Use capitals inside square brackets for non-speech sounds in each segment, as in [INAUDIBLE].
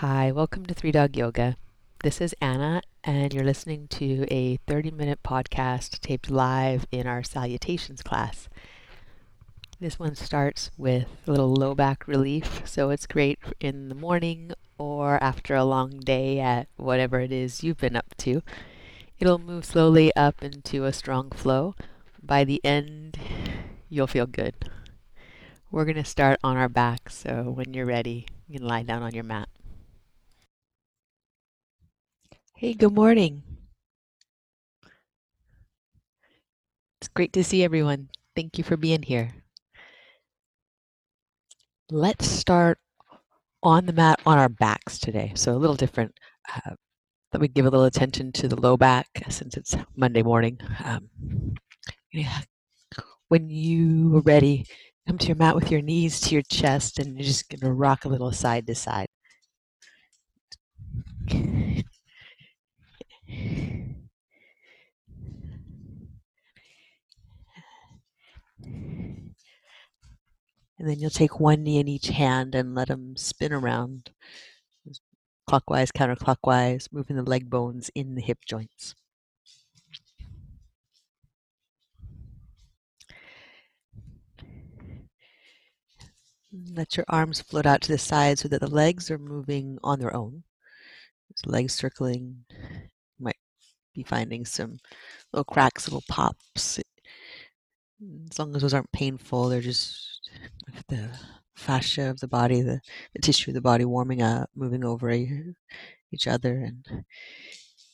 Hi, welcome to Three Dog Yoga. This is Anna, and you're listening to a 30 minute podcast taped live in our salutations class. This one starts with a little low back relief, so it's great in the morning or after a long day at whatever it is you've been up to. It'll move slowly up into a strong flow. By the end, you'll feel good. We're going to start on our back, so when you're ready, you can lie down on your mat. Hey, good morning. It's great to see everyone. Thank you for being here. Let's start on the mat on our backs today. So a little different. Uh, let me give a little attention to the low back since it's Monday morning. Um, yeah. When you are ready, come to your mat with your knees to your chest and you're just going to rock a little side to side. And then you'll take one knee in each hand and let them spin around clockwise, counterclockwise, moving the leg bones in the hip joints. Let your arms float out to the side so that the legs are moving on their own. legs circling. You might be finding some little cracks, little pops. As long as those aren't painful, they're just [LAUGHS] the fascia of the body, the, the tissue of the body warming up, moving over each other. And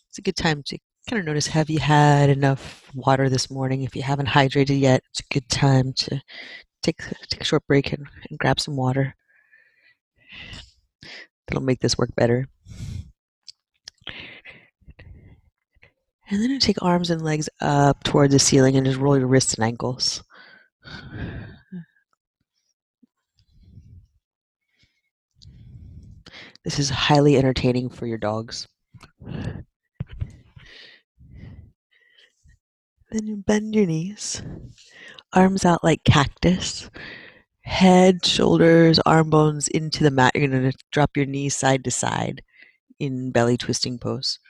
it's a good time to kind of notice have you had enough water this morning? If you haven't hydrated yet, it's a good time to take, take a short break and, and grab some water. That'll make this work better. And then take arms and legs up towards the ceiling and just roll your wrists and ankles. This is highly entertaining for your dogs. Then you bend your knees, arms out like cactus, head, shoulders, arm bones into the mat. You're going to drop your knees side to side in belly twisting pose.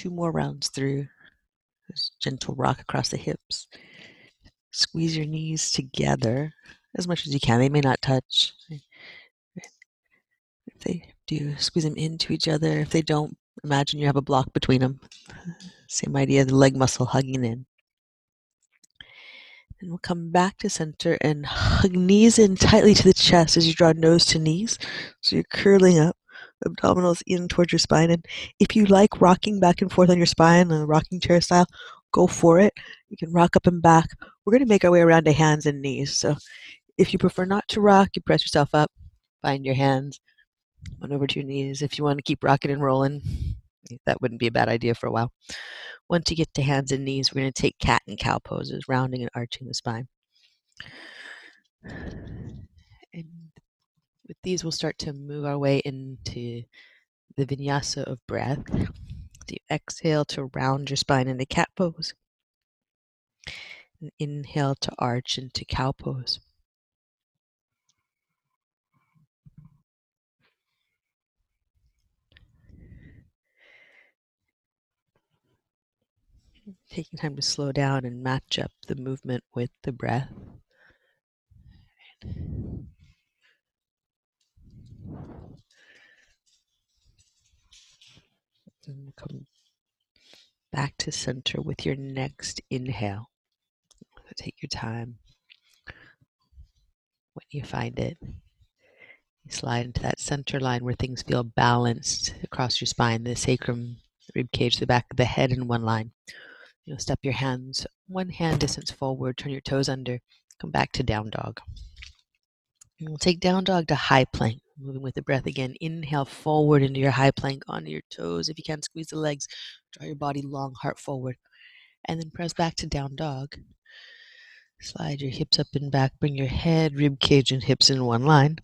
Two more rounds through. Gentle rock across the hips. Squeeze your knees together as much as you can. They may not touch. If they do, squeeze them into each other. If they don't, imagine you have a block between them. Same idea, the leg muscle hugging in. And we'll come back to center and hug knees in tightly to the chest as you draw nose to knees. So you're curling up abdominals in towards your spine. And if you like rocking back and forth on your spine, a rocking chair style, go for it. You can rock up and back. We're going to make our way around to hands and knees. So if you prefer not to rock, you press yourself up, find your hands, on over to your knees. If you want to keep rocking and rolling, that wouldn't be a bad idea for a while. Once you get to hands and knees, we're going to take cat and cow poses, rounding and arching the spine. And with these, we'll start to move our way into the vinyasa of breath. So you exhale to round your spine into cat pose. And inhale to arch into cow pose. Taking time to slow down and match up the movement with the breath. And come back to center with your next inhale. So take your time. When you find it, you slide into that center line where things feel balanced across your spine, the sacrum, rib cage, the back of the head in one line. You know, step your hands one hand distance forward, turn your toes under, come back to down dog. And we'll take down dog to high plank. Moving with the breath again. Inhale forward into your high plank onto your toes. If you can, squeeze the legs. Draw your body long, heart forward. And then press back to down dog. Slide your hips up and back. Bring your head, rib cage, and hips in one line.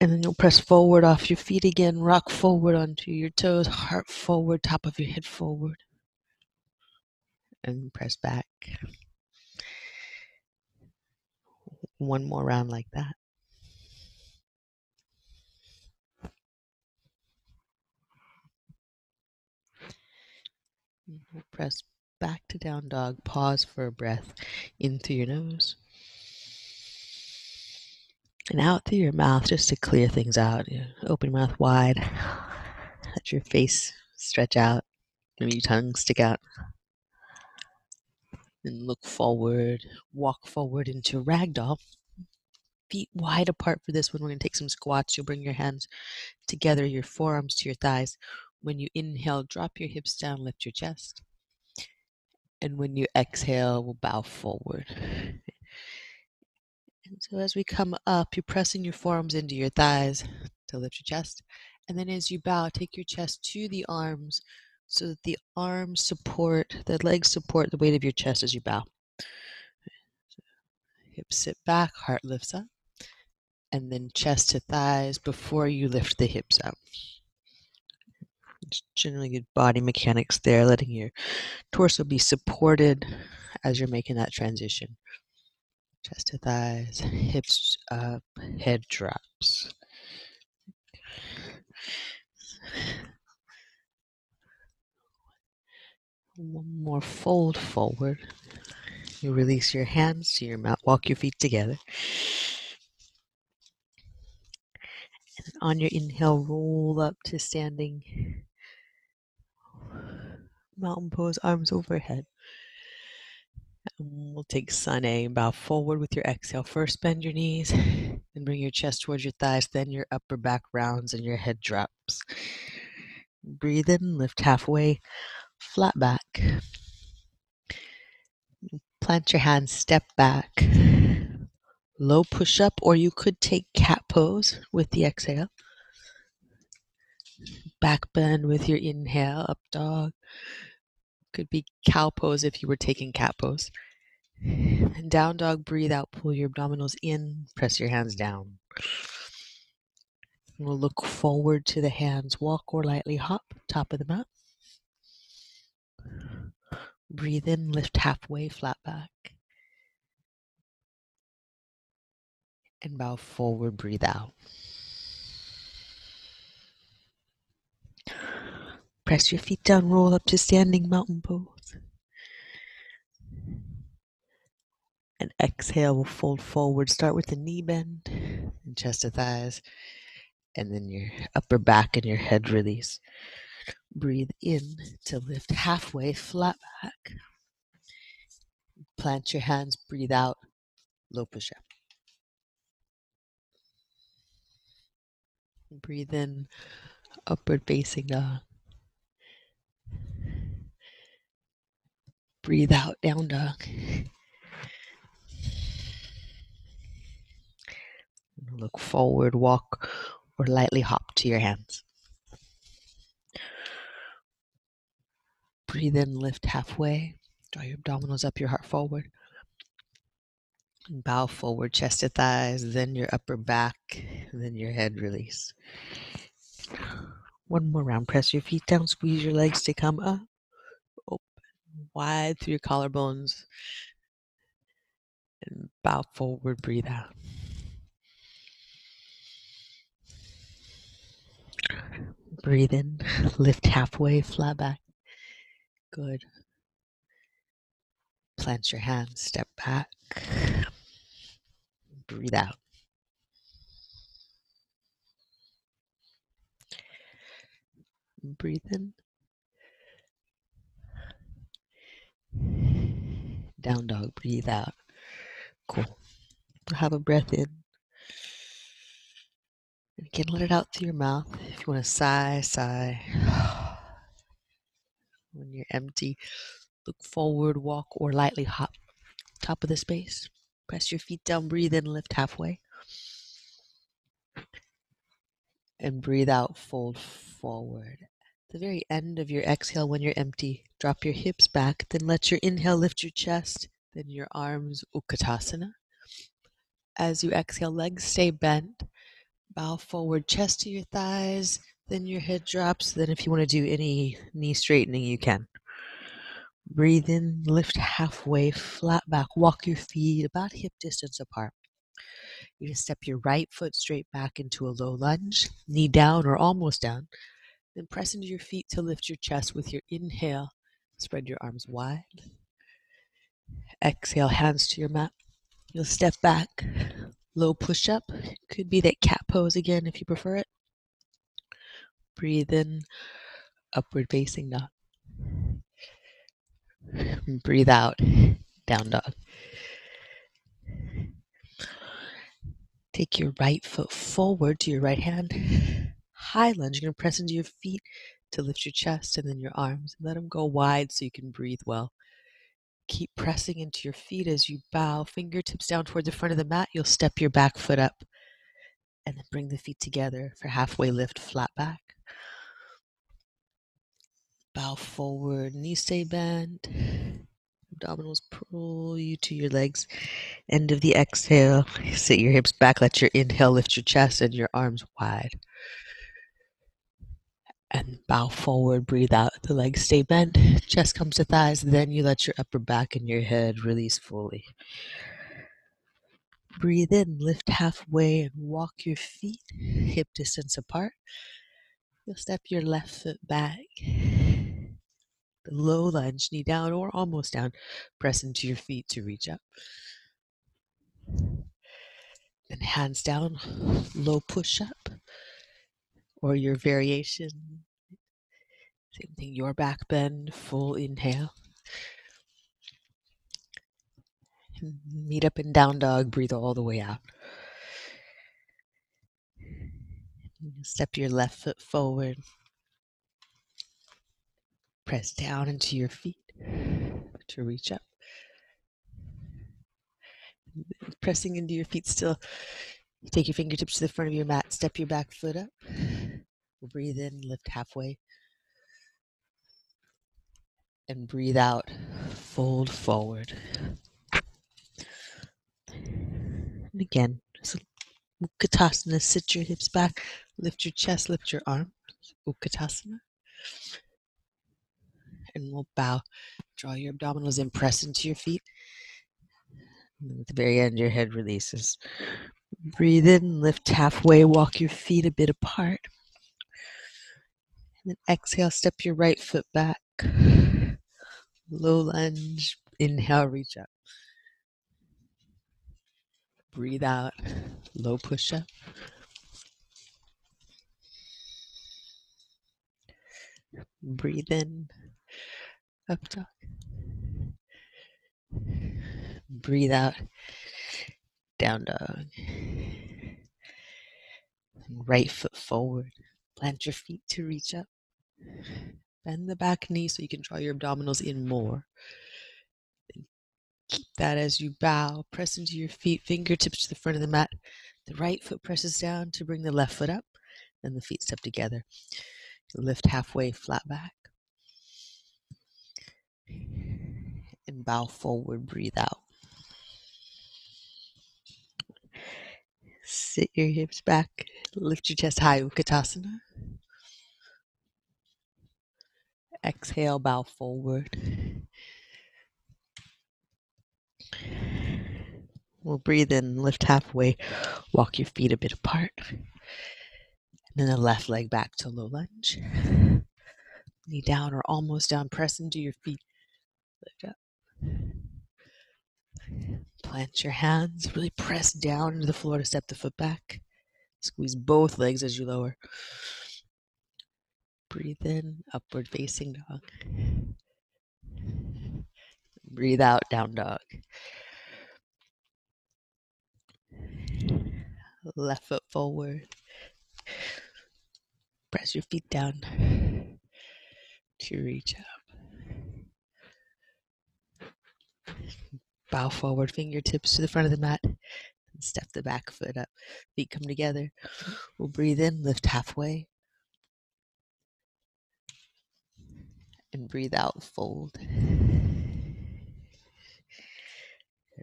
And then you'll press forward off your feet again. Rock forward onto your toes. Heart forward. Top of your head forward. And press back. One more round like that. Press back to down dog. Pause for a breath in through your nose and out through your mouth just to clear things out. You open your mouth wide. Let your face stretch out. Maybe your tongue stick out. And look forward. Walk forward into ragdoll. Feet wide apart for this one. We're going to take some squats. You'll bring your hands together, your forearms to your thighs. When you inhale, drop your hips down, lift your chest. And when you exhale, we'll bow forward. And so as we come up, you're pressing your forearms into your thighs to lift your chest. And then as you bow, take your chest to the arms so that the arms support, the legs support the weight of your chest as you bow. Hips sit back, heart lifts up, and then chest to thighs before you lift the hips out. Generally good body mechanics there, letting your torso be supported as you're making that transition. Chest to thighs, hips up, head drops. One more fold forward. You release your hands to your mat, walk your feet together. And on your inhale, roll up to standing. Mountain pose, arms overhead. And um, we'll take sun A and bow forward with your exhale. First, bend your knees, then bring your chest towards your thighs, then your upper back rounds and your head drops. Breathe in, lift halfway, flat back. Plant your hands, step back. Low push up, or you could take cat pose with the exhale. Back bend with your inhale, up dog. Could be cow pose if you were taking cat pose. And down dog, breathe out, pull your abdominals in, press your hands down. We'll look forward to the hands, walk or lightly hop, top of the mat. Breathe in, lift halfway, flat back. And bow forward, breathe out. Press your feet down, roll up to standing mountain pose. And exhale, we'll fold forward. Start with the knee bend and chest to thighs, and then your upper back and your head release. Breathe in to lift halfway, flat back. Plant your hands, breathe out, low push up. Breathe in, upward facing dog. Breathe out, down dog. Look forward, walk, or lightly hop to your hands. Breathe in, lift halfway. Draw your abdominals up, your heart forward. Bow forward, chest to thighs, then your upper back, then your head release. One more round. Press your feet down, squeeze your legs to come up wide through your collarbones and bow forward, breathe out. Breathe in, [LAUGHS] lift halfway, flat back. Good. Plant your hands, step back. Breathe out. Breathe in. Down dog, breathe out. Cool. Have a breath in. And again, let it out through your mouth. If you want to sigh, sigh. [SIGHS] When you're empty, look forward, walk, or lightly hop. Top of the space. Press your feet down, breathe in, lift halfway. And breathe out, fold forward the very end of your exhale when you're empty. Drop your hips back, then let your inhale lift your chest Then your arms, Utkatasana. As you exhale, legs stay bent. Bow forward, chest to your thighs. Then your head drops. Then, if you want to do any knee straightening, you can. Breathe in, lift halfway, flat back. Walk your feet about hip distance apart. You can step your right foot straight back into a low lunge, knee down or almost down. Then press into your feet to lift your chest with your inhale. Spread your arms wide. Exhale, hands to your mat. You'll step back, low push up. Could be that cat pose again if you prefer it. Breathe in, upward facing dog. Breathe out, down dog. Take your right foot forward to your right hand. High lunge. You're going to press into your feet to lift your chest and then your arms. Let them go wide so you can breathe well. Keep pressing into your feet as you bow, fingertips down toward the front of the mat. You'll step your back foot up and then bring the feet together for halfway lift, flat back. Bow forward, knees stay bent. Abdominals pull you to your legs. End of the exhale. Sit your hips back. Let your inhale lift your chest and your arms wide. And bow forward, breathe out. The legs stay bent. Chest comes to thighs. Then you let your upper back and your head release fully. Breathe in, lift halfway, and walk your feet hip distance apart. You'll step your left foot back low lunge, knee down or almost down. Press into your feet to reach up. Then hands down, low push up, or your variation. Same thing, your back bend, full inhale. Meet up in down dog, breathe all the way out. Step your left foot forward, Press down into your feet to reach up. Pressing into your feet still. Take your fingertips to the front of your mat. Step your back foot up. Breathe in, lift halfway. And breathe out, fold forward. And again, Utkatasana, sit your hips back, lift your chest, lift your arms. Utkatasana and we'll bow. Draw your abdominals in, press into your feet. And at the very end, your head releases. Breathe in, lift halfway, walk your feet a bit apart. And then exhale, step your right foot back. Low lunge, inhale, reach up. Breathe out, low push up. Breathe in, up dog. Breathe out, down dog. Right foot forward. Plant your feet to reach up. Bend the back knee so you can draw your abdominals in more. Keep that as you bow. Press into your feet, fingertips to the front of the mat. The right foot presses down to bring the left foot up. Then the feet step together. Lift halfway, flat back. and bow forward, breathe out. Sit your hips back, lift your chest high, Utkatasana. Exhale, bow forward. We'll breathe in, lift halfway, walk your feet a bit apart. And then the left leg back to low lunge. Knee down or almost down, press into your feet. Lift up. Plant your hands, really press down into the floor to step the foot back. Squeeze both legs as you lower. Breathe in, upward facing dog. Breathe out, down dog. Left foot forward. Press your feet down to reach up. Bow forward, fingertips to the front of the mat. And step the back foot up. Feet come together. We'll breathe in, lift halfway. And breathe out, fold.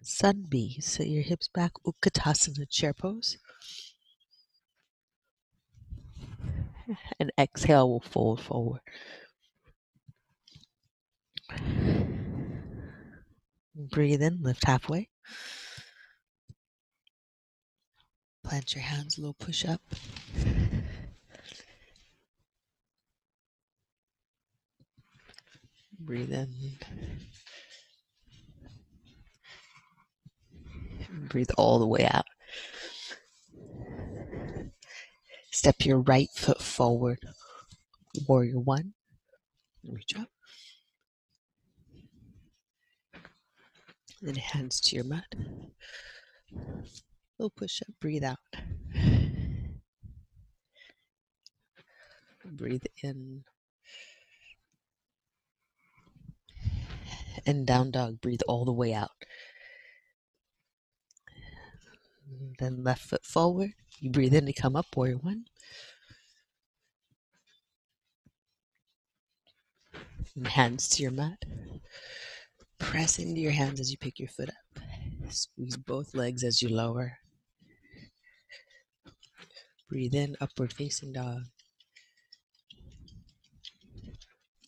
Sun B. Sit your hips back, Utkatasana chair pose. And exhale, we'll fold forward. Breathe in, lift halfway. Plant your hands, little push up. Breathe in. Breathe all the way out. Step your right foot forward. Warrior one. Reach up. Then hands to your mat. Little push up, breathe out. Breathe in. And down dog, breathe all the way out. Then left foot forward. You breathe in to come up, warrior one. And hands to your mat. Press into your hands as you pick your foot up. Squeeze both legs as you lower. Breathe in, upward facing dog.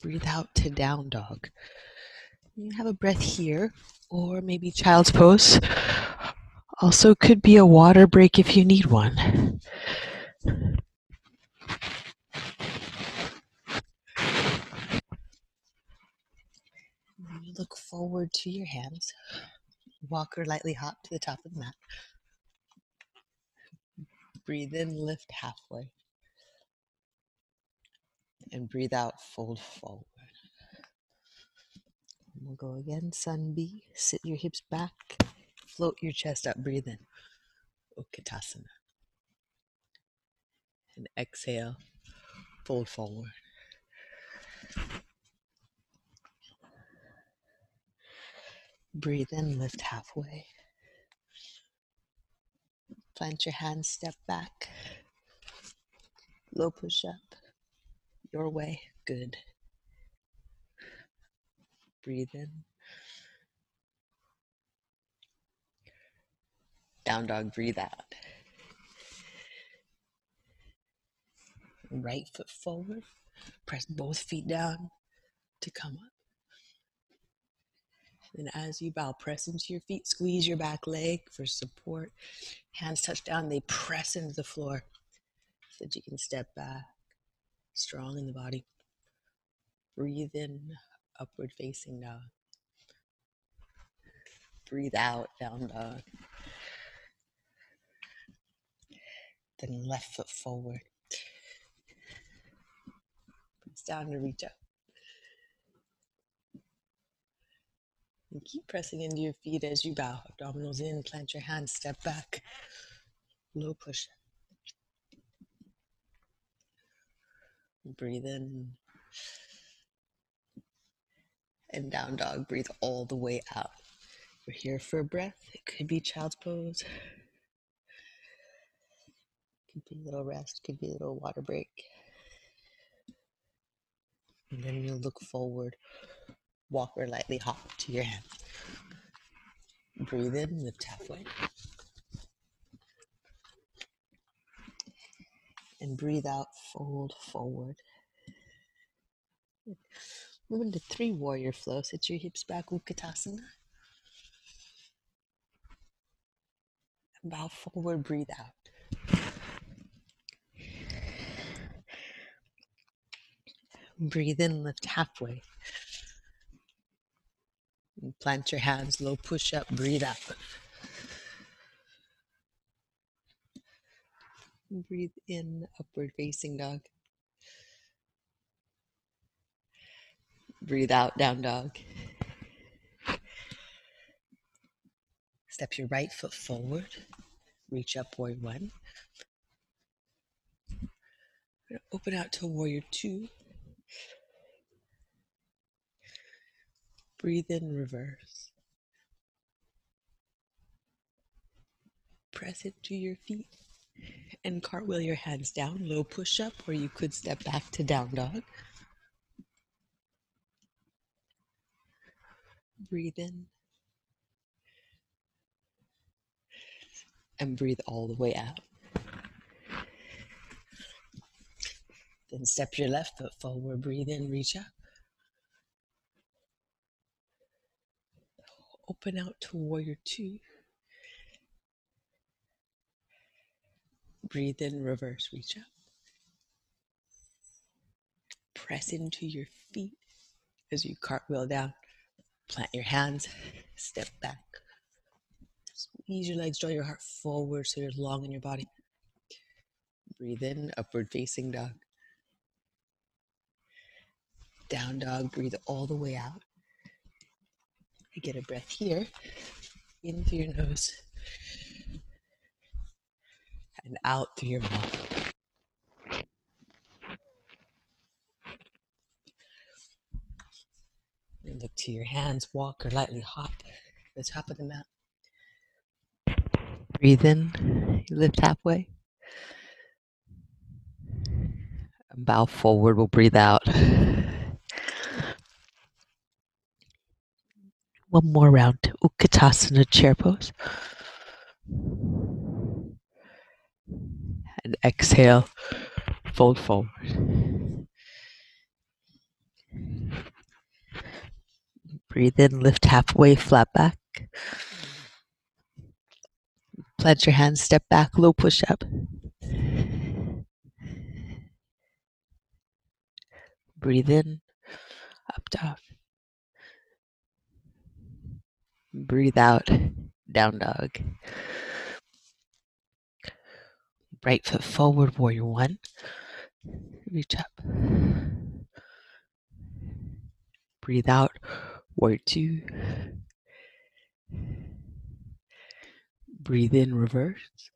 Breathe out to down dog. You have a breath here, or maybe child's pose. Also, could be a water break if you need one. Look forward to your hands. Walk or lightly hop to the top of the mat. Breathe in, lift halfway. And breathe out, fold forward. And We'll go again, sun B. Sit your hips back. Float your chest up, breathe in. Utkatasana. And exhale, fold forward. Breathe in, lift halfway. Plant your hands, step back. Low push up. Your way. Good. Breathe in. Down dog, breathe out. Right foot forward. Press both feet down to come up. And as you bow, press into your feet, squeeze your back leg for support. Hands touch down, they press into the floor so that you can step back, strong in the body. Breathe in, upward facing dog. Breathe out, down dog. Then left foot forward. Down to reach up. And keep pressing into your feet as you bow. Abdominals in, plant your hands, step back. Low push. Breathe in. And down dog, breathe all the way out. We're here for a breath. It could be child's pose. Could be a little rest, could be a little water break. And then you'll look forward walk or lightly hop to your hands. Breathe in, lift halfway. And breathe out, fold forward. Move into three warrior flow. Sit your hips back, Utkatasana. And bow forward, breathe out. Breathe in, lift halfway. And plant your hands, low push up, breathe out. Breathe in, upward facing dog. Breathe out, down dog. Step your right foot forward. Reach up, warrior one. Open out to warrior two. Breathe in reverse. Press into your feet and cartwheel your hands down, low push up, or you could step back to down dog. Breathe in and breathe all the way out. Then step your left foot forward, breathe in, reach up. Open out to warrior two. Breathe in, reverse, reach up. Press into your feet as you cartwheel down. Plant your hands, step back. Squeeze your legs, draw your heart forward so you're long in your body. Breathe in, upward facing dog. Down dog, breathe all the way out. Get a breath here, in through your nose, and out through your mouth. And look to your hands, walk or lightly hop to the top of the mat. Breathe in, lift halfway. Bow forward, we'll breathe out. One more round. Utkatasana chair pose. And exhale, fold forward. Breathe in, lift halfway, flat back. Plant your hands, step back, low push up. Breathe in, up dog. Breathe out, down dog. Right foot forward, warrior one. Reach up. Breathe out, warrior two. Breathe in, reverse.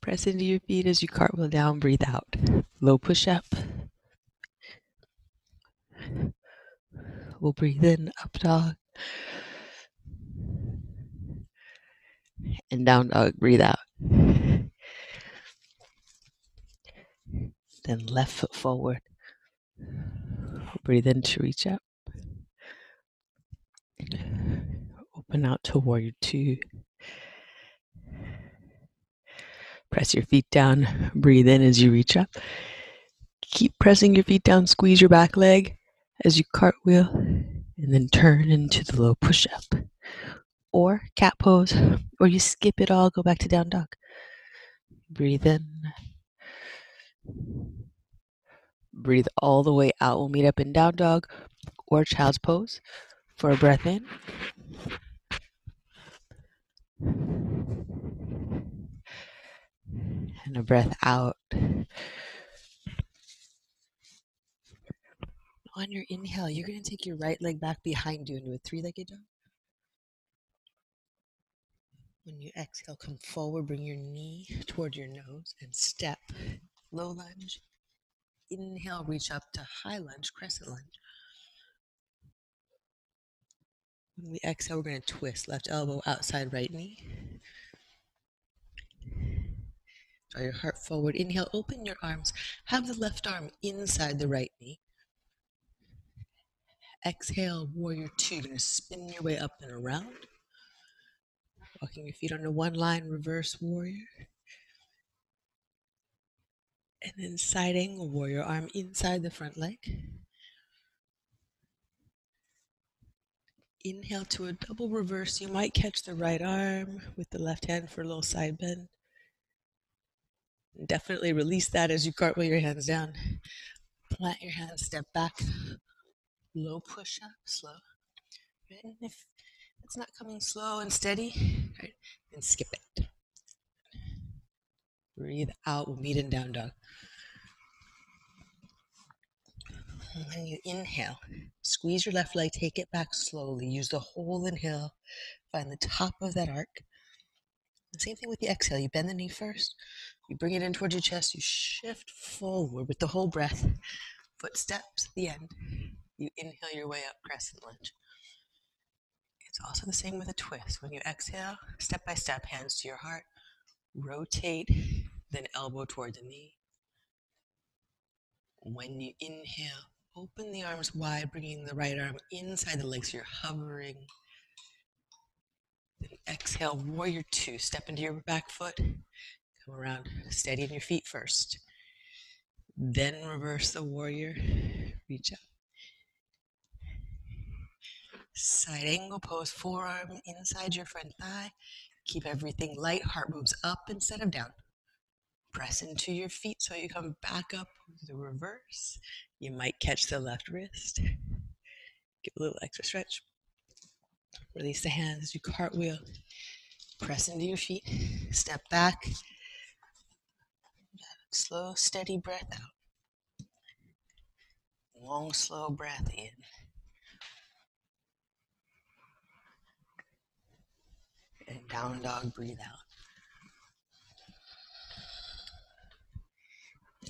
Press into your feet as you cartwheel down, breathe out. Low push up. We'll breathe in, up dog. And down dog, breathe out. Then left foot forward. Breathe in to reach up. Open out to warrior two. Press your feet down. Breathe in as you reach up. Keep pressing your feet down. Squeeze your back leg as you cartwheel and then turn into the low push up or cat pose, or you skip it all, go back to down dog. Breathe in. Breathe all the way out. We'll meet up in down dog or child's pose for a breath in. And a breath out. On your inhale, you're going to take your right leg back behind you into a three legged dog. When you exhale, come forward, bring your knee toward your nose and step. Low lunge. Inhale, reach up to high lunge, crescent lunge. When we exhale, we're going to twist left elbow outside right knee. Draw your heart forward. Inhale, open your arms. Have the left arm inside the right knee. Exhale, warrior two. You're going to spin your way up and around. Walking your feet onto one line, reverse warrior. And then side angle warrior, arm inside the front leg. Inhale to a double reverse. You might catch the right arm with the left hand for a little side bend. Definitely release that as you cartwheel your hands down. Plant your hands, step back, low push up, slow. Right? And if it's not coming slow and steady, right, then skip it. Breathe out, we'll meet in down dog. When you inhale, squeeze your left leg, take it back slowly. Use the whole inhale, find the top of that arc. Same thing with the exhale. You bend the knee first, you bring it in towards your chest, you shift forward with the whole breath. Footsteps, the end. You inhale your way up, crescent lunge. It's also the same with a twist. When you exhale, step by step, hands to your heart, rotate, then elbow toward the knee. When you inhale, open the arms wide, bringing the right arm inside the legs. So you're hovering. Then Exhale, warrior two. Step into your back foot. Come around, steady in your feet first. Then reverse the warrior. Reach up. Side angle pose, forearm inside your front thigh. Keep everything light. Heart moves up instead of down. Press into your feet so you come back up the reverse. You might catch the left wrist. Give a little extra stretch. Release the hands as you cartwheel. Press into your feet. Step back. Slow, steady breath out. Long, slow breath in. And down dog, breathe out.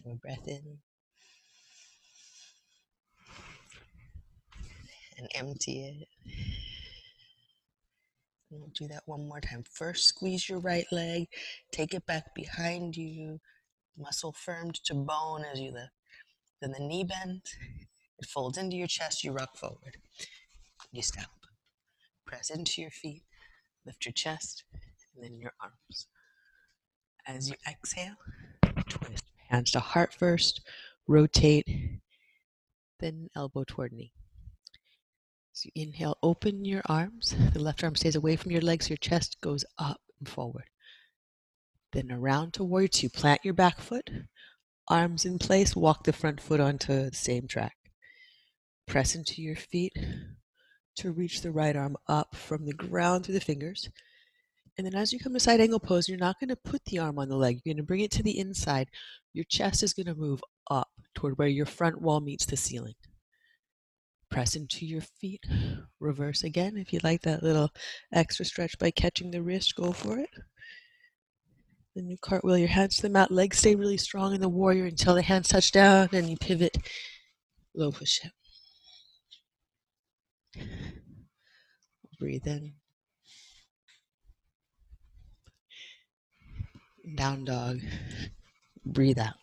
Have a breath in. And empty it. And we'll do that one more time. First, squeeze your right leg, take it back behind you, muscle firmed to bone as you lift. Then the knee bends, it folds into your chest, you rock forward. You step. Press into your feet, lift your chest, and then your arms. As you exhale, twist. Hands to heart first, rotate, then elbow toward knee. So you inhale, open your arms. The left arm stays away from your legs, your chest goes up and forward. Then around to warrior two. Plant your back foot, arms in place, walk the front foot onto the same track. Press into your feet to reach the right arm up from the ground through the fingers. And then as you come to side angle pose, you're not going to put the arm on the leg. You're going to bring it to the inside. Your chest is going to move up toward where your front wall meets the ceiling. Press into your feet. Reverse again. If you like that little extra stretch by catching the wrist, go for it. Then you cartwheel your hands to the mat. Legs stay really strong in the warrior until the hands touch down. and you pivot. Low push up. Breathe in. Down dog. Breathe out.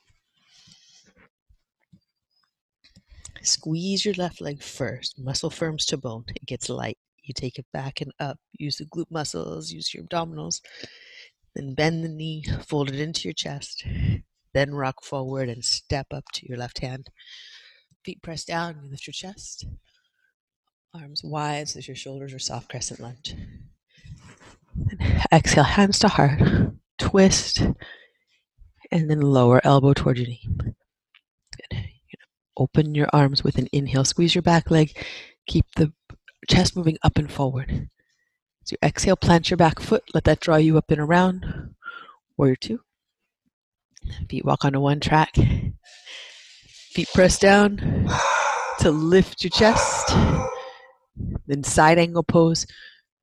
Squeeze your left leg first. Muscle firms to bone. It gets light. You take it back and up. Use the glute muscles. Use your abdominals. Then bend the knee. Fold it into your chest. Then rock forward and step up to your left hand. Feet press down. You lift your chest. Arms wide so your shoulders are soft crescent lunge. And exhale, hands to heart. Twist. And then lower elbow toward your knee. Good. Open your arms with an inhale. Squeeze your back leg. Keep the chest moving up and forward. So you exhale, plant your back foot. Let that draw you up and around. Warrior two. Feet walk onto one track. Feet press down to lift your chest. Then side angle pose.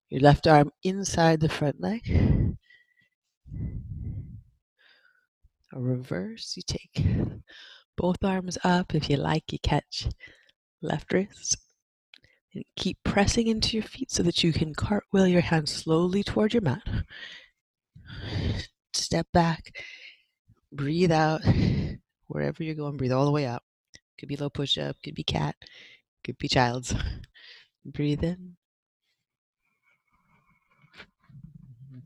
Your left arm inside the front leg. A reverse, you take both arms up. If you like, you catch left wrist. And keep pressing into your feet so that you can cartwheel your hands slowly toward your mat. Step back. Breathe out. Wherever you're going, breathe all the way out. Could be low push up, could be cat, could be child's. Breathe in.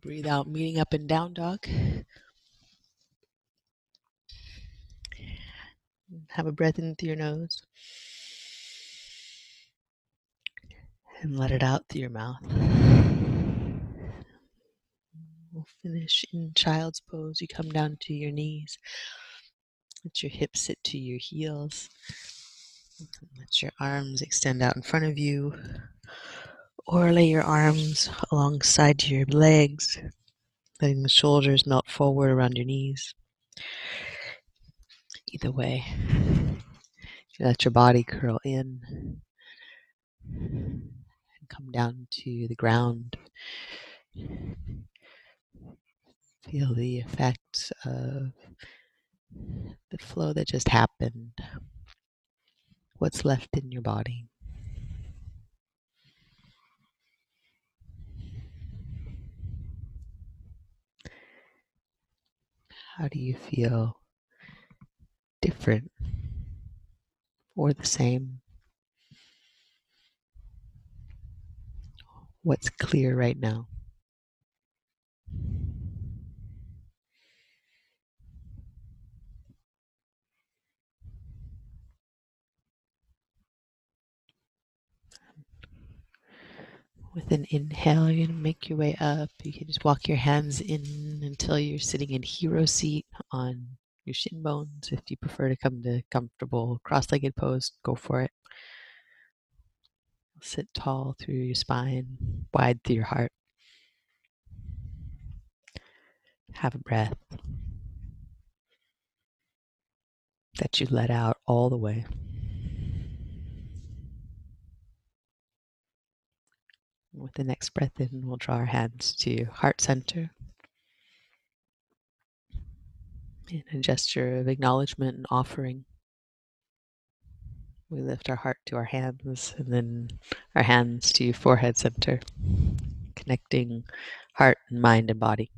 Breathe out, meeting up and down dog. Have a breath in through your nose. And let it out through your mouth. We'll finish in child's pose. You come down to your knees. Let your hips sit to your heels. Let your arms extend out in front of you. Or lay your arms alongside your legs, letting the shoulders melt forward around your knees. Either way, let your body curl in and come down to the ground. Feel the effects of the flow that just happened. What's left in your body. How do you feel different or the same? What's clear right now? With an inhale, you're going to make your way up. You can just walk your hands in until you're sitting in hero seat on your shin bones. If you prefer to come to comfortable cross legged pose, go for it. Sit tall through your spine, wide through your heart. Have a breath that you let out all the way. With the next breath in, we'll draw our hands to heart center. In a gesture of acknowledgement and offering, we lift our heart to our hands and then our hands to forehead center, connecting heart and mind and body.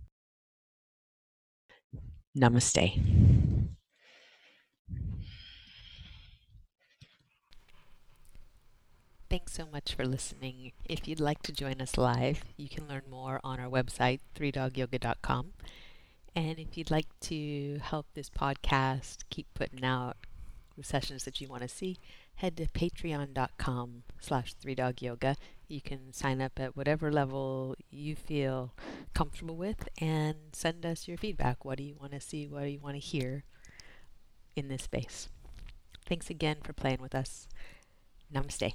Namaste. Thanks so much for listening. If you'd like to join us live, you can learn more on our website, threedogyoga.com. And if you'd like to help this podcast keep putting out the sessions that you want to see, head to patreon.com slash threedogyoga. You can sign up at whatever level you feel comfortable with and send us your feedback. What do you want to see? What do you want to hear in this space? Thanks again for playing with us. Namaste.